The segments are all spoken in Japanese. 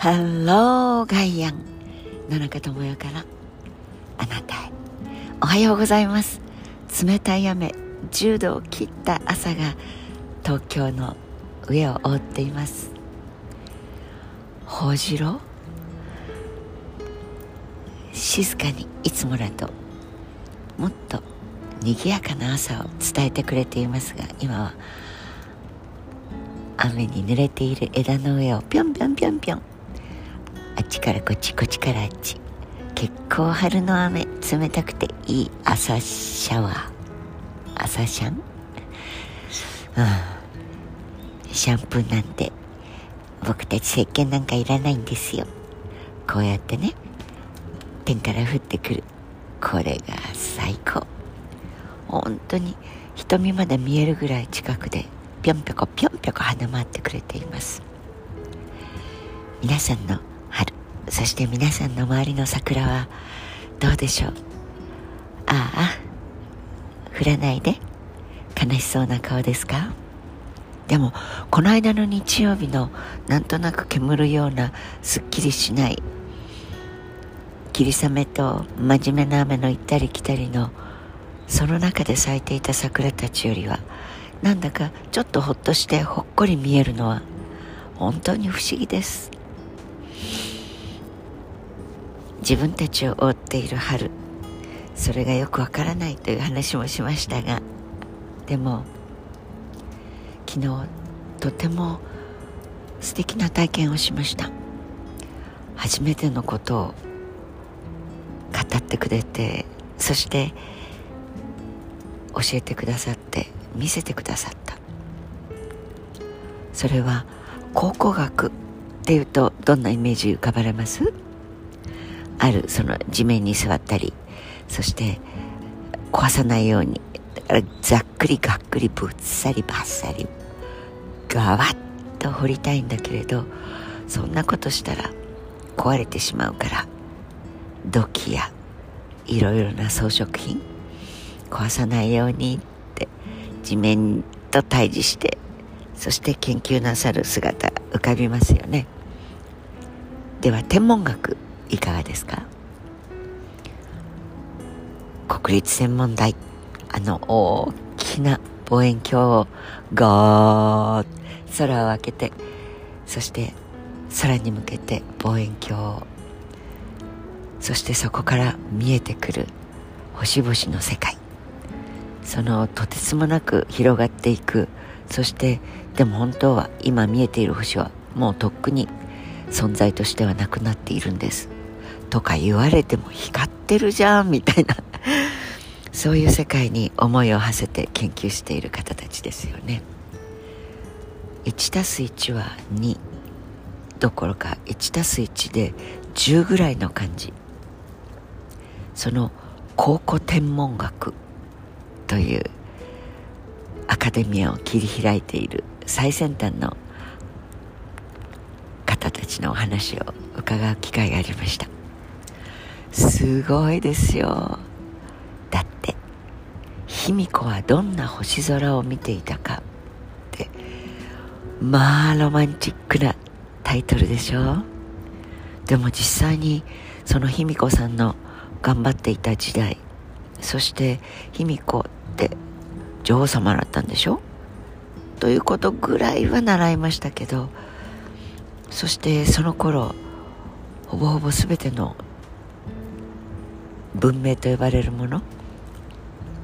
ハローガイアン野中智代からあなたへ。おはようございます。冷たい雨10度を切った朝が東京の上を覆っています。報じろ静かにいつもだともっと賑やかな朝を伝えてくれていますが今は雨に濡れている枝の上をぴょんぴょんぴょんぴょんあっちからこっちこっちからあっち。結構春の雨冷たくていい。朝シャワー。朝シャン、うん、シャンプーなんて僕たち石鹸なんかいらないんですよ。こうやってね天から降ってくる。これが最高。本当に瞳まで見えるぐらい近くでぴょんぴょこぴょんぴょこ跳ね回ってくれています。皆さんのそして皆さんの周りの桜はどうでしょう？ああ降らないで。悲しそうな顔ですか？でもこの間の日曜日のなんとなく煙るようなすっきりしない。霧雨と真面目な雨の行ったり来たりのその中で咲いていた桜たちよりはなんだかちょっとほっとしてほっこり見えるのは本当に不思議です。自分たちを覆っている春。それがよくわからないという話もしましたがでも昨日とても素敵な体験をしました。初めてのことを語ってくれてそして教えてくださって見せてくださった。それは考古学っていうとどんなイメージ浮かばれます？あるその地面に座ったりそして壊さないようにだからざっくりがっくりぶっさりばっさりガワッと掘りたいんだけれどそんなことしたら壊れてしまうから土器やいろいろな装飾品壊さないようにって地面と対峙してそして研究なさる姿浮かびますよね。では天文学。いかがですか？国立天文台あの大きな望遠鏡をゴーッ空を開けてそして空に向けて望遠鏡をそしてそこから見えてくる星々の世界。そのとてつもなく広がっていく。そしてでも本当は今見えている星はもうとっくに存在としてはなくなっているんです。とか言われても光ってるじゃんみたいな。そういう世界に思いを馳せて研究している方たちですよね。1+1 は2どころか 1+1 で10ぐらいの感じその考古天文学というアカデミアを切り開いている最先端の方たちのお話を伺う機会がありました。すごいですよ。だって卑弥呼はどんな星空を見ていたかってまあロマンチックなタイトルでしょ。でも実際にその卑弥呼さんの頑張っていた時代そして卑弥呼って女王様だったんでしょ。ということぐらいは習いましたけどそしてその頃ほぼほぼ全ての文明と呼ばれるもの？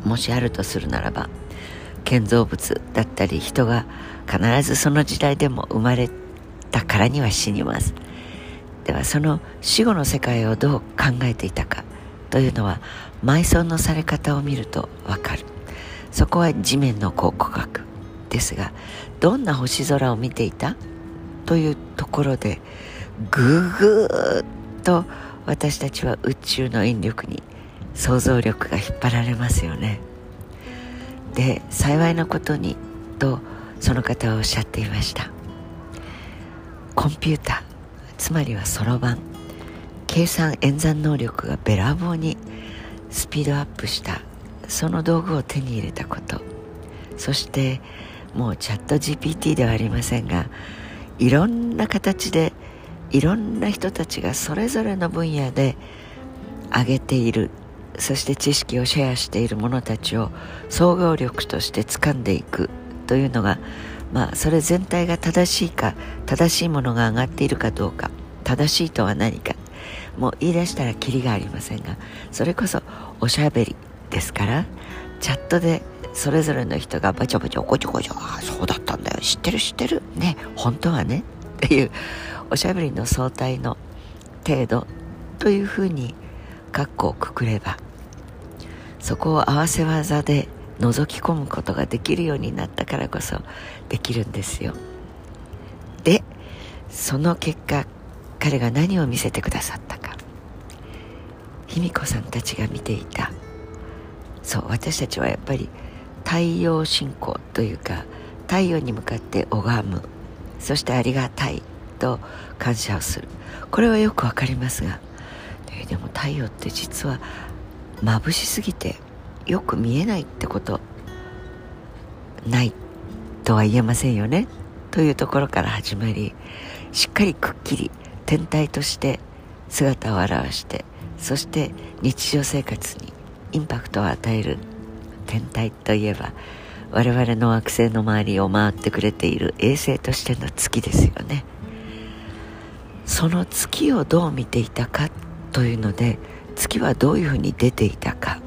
もしあるとするならば建造物だったり人が必ずその時代でも生まれたからには死にます。ではその死後の世界をどう考えていたかというのは埋葬のされ方を見るとわかる。そこは地面の考古学。ですがどんな星空を見ていた？というところでぐぐーっと私たちは宇宙の引力に想像力が引っ張られますよね。で幸いなことにとその方はおっしゃっていました。コンピューターつまりはそろばん計算演算能力がべらぼうにスピードアップしたその道具を手に入れたこと。そしてもうチャット GPT ではありませんがいろんな形でいろんな人たちがそれぞれの分野で上げている。そして知識をシェアしている者たちを総合力として掴んでいく。というのがまあそれ全体が正しいか正しいものが上がっているかどうか。正しいとは何か。もう言い出したらキリがありませんがそれこそおしゃべりですからチャットでそれぞれの人がバチャバチャおこちょこちょああそうだったんだよ。知ってる知ってる。ね本当はね。っていうおしゃべりの相対の程度というふうに括弧をくくればそこを合わせ技で覗き込むことができるようになったからこそできるんですよ。でその結果彼が何を見せてくださったか。卑弥呼さんたちが見ていた。そう私たちはやっぱり太陽信仰というか太陽に向かって拝む。そしてありがたい。と感謝をする。これはよくわかりますがえでも太陽って実は眩しすぎてよく見えないってことないとは言えませんよね。というところから始まりしっかりくっきり天体として姿を現してそして日常生活にインパクトを与える天体といえば我々の惑星の周りを回ってくれている衛星としての月ですよね。その月をどう見ていたかというので月はどういうふうに出ていたか。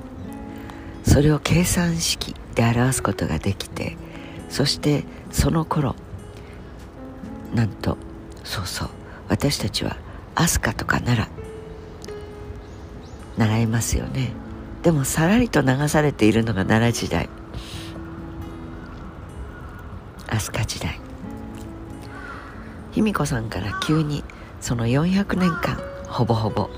それを計算式で表すことができてそしてその頃なんとそうそう私たちは飛鳥とか奈良習いますよね。でもさらりと流されているのが奈良時代。飛鳥時代。卑弥呼さんから急にその400年間ほぼほぼ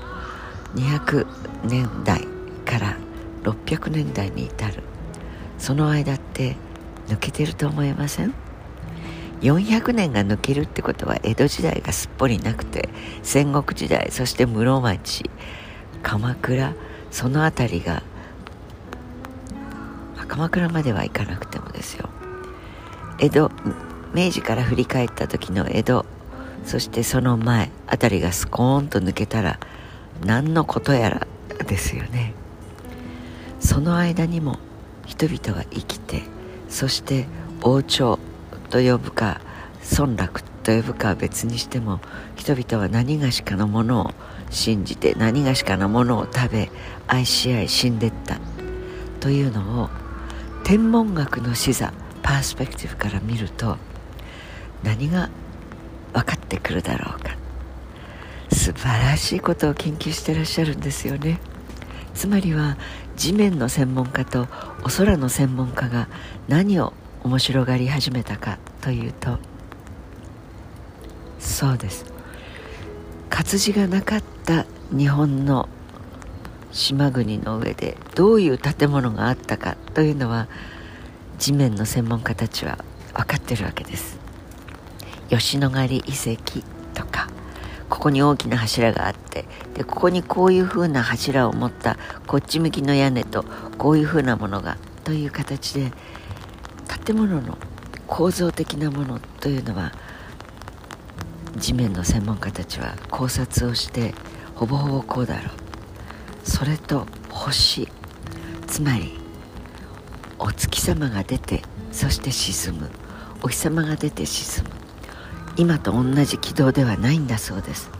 200年代から600年代に至る。その間って抜けてると思いません？400年が抜けるってことは江戸時代がすっぽりなくて戦国時代そして室町鎌倉その辺りが鎌倉までは行かなくてもですよ。江戸明治から振り返った時の江戸そしてその前辺りがスコーンと抜けたら何のことやらですよね。その間にも人々は生きてそして王朝と呼ぶか村落と呼ぶかは別にしても人々は何がしかのものを信じて何がしかのものを食べ愛し合い死んでった。というのを天文学の視座パースペクティブから見ると何が分かってくるだろうか。素晴らしいことを研究してらっしゃるんですよね。つまりは地面の専門家とお空の専門家が何を面白がり始めたかというとそうです。活字がなかった日本の島国の上でどういう建物があったかというのは地面の専門家たちは分かってるわけです。吉野ヶ里遺跡とかここに大きな柱があってでここにこういうふうな柱を持ったこっち向きの屋根とこういうふうなものがという形で建物の構造的なものというのは地面の専門家たちは考察をしてほぼほぼこうだろう。それと星つまりお月様が出てそして沈む。お日様が出て沈む。今と同じ軌道ではないんだそうです。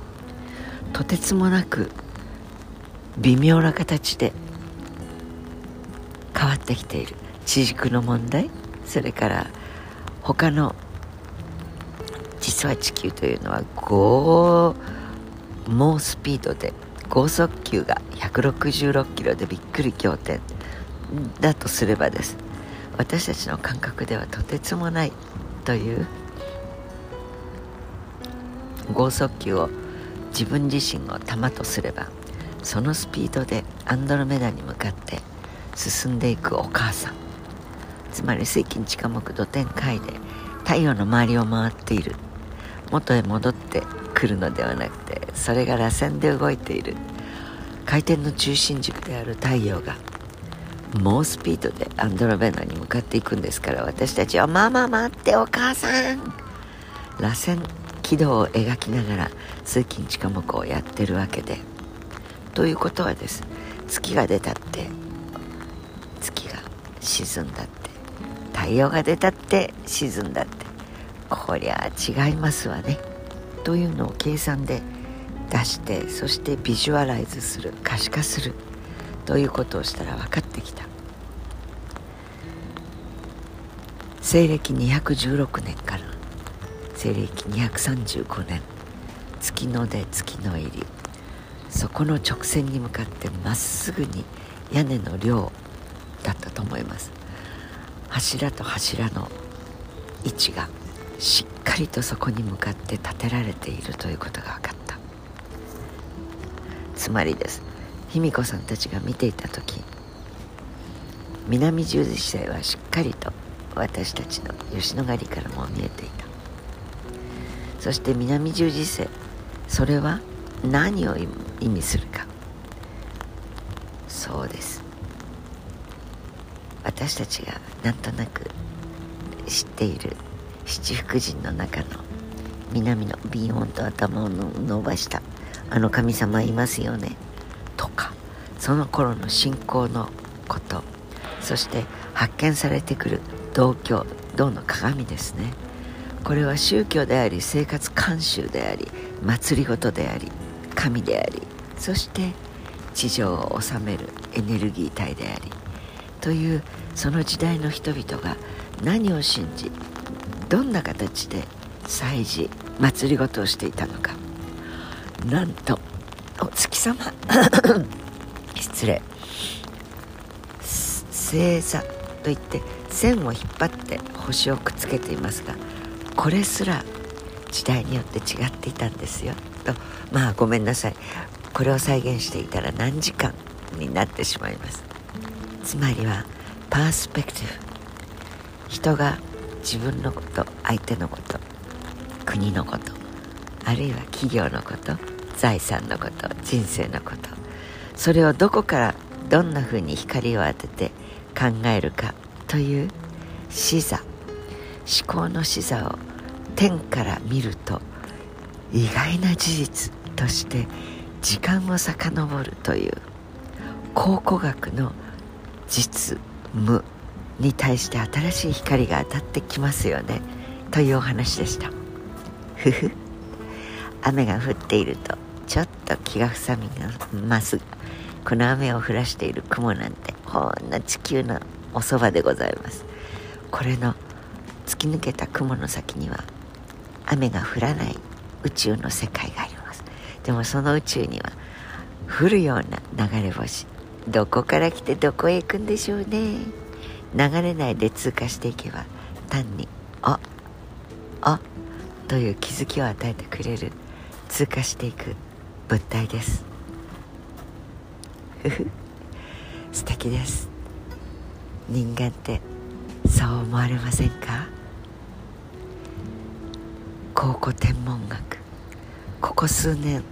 とてつもなく微妙な形で変わってきている。地軸の問題それから他の実は地球というのは5猛スピードで剛速球が166キロでびっくり仰天。だとすればです。私たちの感覚ではとてつもないという剛速球を自分自身を弾とすればそのスピードでアンドロメダに向かって進んでいくお母さん。つまり水金地下木土天海で太陽の周りを回っている。元へ戻ってくるのではなくてそれが螺旋で動いている。回転の中心軸である太陽が猛スピードでアンドロメダに向かっていくんですから私たちは「ママ待ってお母さん!」螺旋軌道を描きながら通勤地科目をやってるわけで。ということはです。月が出たって。月が沈んだって。太陽が出たって。沈んだって。こりゃ違いますわね。というのを計算で出してそしてビジュアライズする可視化する。ということをしたら分かってきた。西暦216年から西暦235年。月の出月の入り。そこの直線に向かってまっすぐに屋根の量だったと思います。柱と柱の位置がしっかりとそこに向かって建てられているということが分かった。つまりです。卑弥呼さんたちが見ていた時南十字星はしっかりと私たちの吉野ヶ里からも見えていた。そして南十字星。それは何を意味するか。そうです。私たちがなんとなく知っている七福神の中の南のビヨンと頭を伸ばしたあの神様いますよね。とかその頃の信仰のこと。そして発見されてくる道教道の鏡ですね。これは宗教であり生活慣習であり祭りごとであり神でありそして地上を治めるエネルギー体でありというその時代の人々が何を信じどんな形で祭事祭りごとをしていたのか。なんとお月様。失礼。星座といって線を引っ張って星をくっつけていますがこれすら時代によって違っていたんですよ。とまあごめんなさい。これを再現していたら何時間になってしまいます。つまりはパースペクティブ。人が自分のこと相手のこと国のことあるいは企業のこと財産のこと人生のことそれをどこからどんなふうに光を当てて考えるかという視座。思考の視座を天から見ると意外な事実として時間を遡るという考古学の実無に対して新しい光が当たってきますよね。というお話でした。ふふ。雨が降っているとちょっと気が塞みます。この雨を降らしている雲なんてほんの地球のおそばでございます。これの突き抜けた雲の先には雨が降らない宇宙の世界があります。でもその宇宙には降るような流れ星どこから来てどこへ行くんでしょうね。流れないで通過していけば単に「ああという気づきを与えてくれる通過していく物体です。素敵です。人間ってそう思われませんか？考古天文学。ここ数年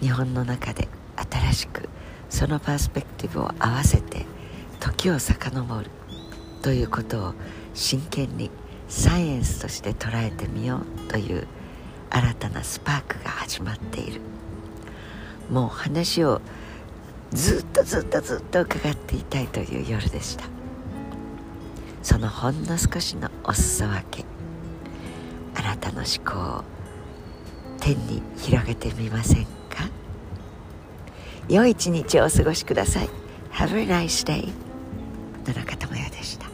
日本の中で新しくそのパースペクティブを合わせて時を遡るということを真剣にサイエンスとして捉えてみようという新たなスパークが始まっている。もう話をずっとずっとずっと伺っていたいという夜でした。そのほんの少しのお裾分け。あなたの思考を天に広げてみませんか？良い一日をお過ごしください。Have a nice day 野中智也でした。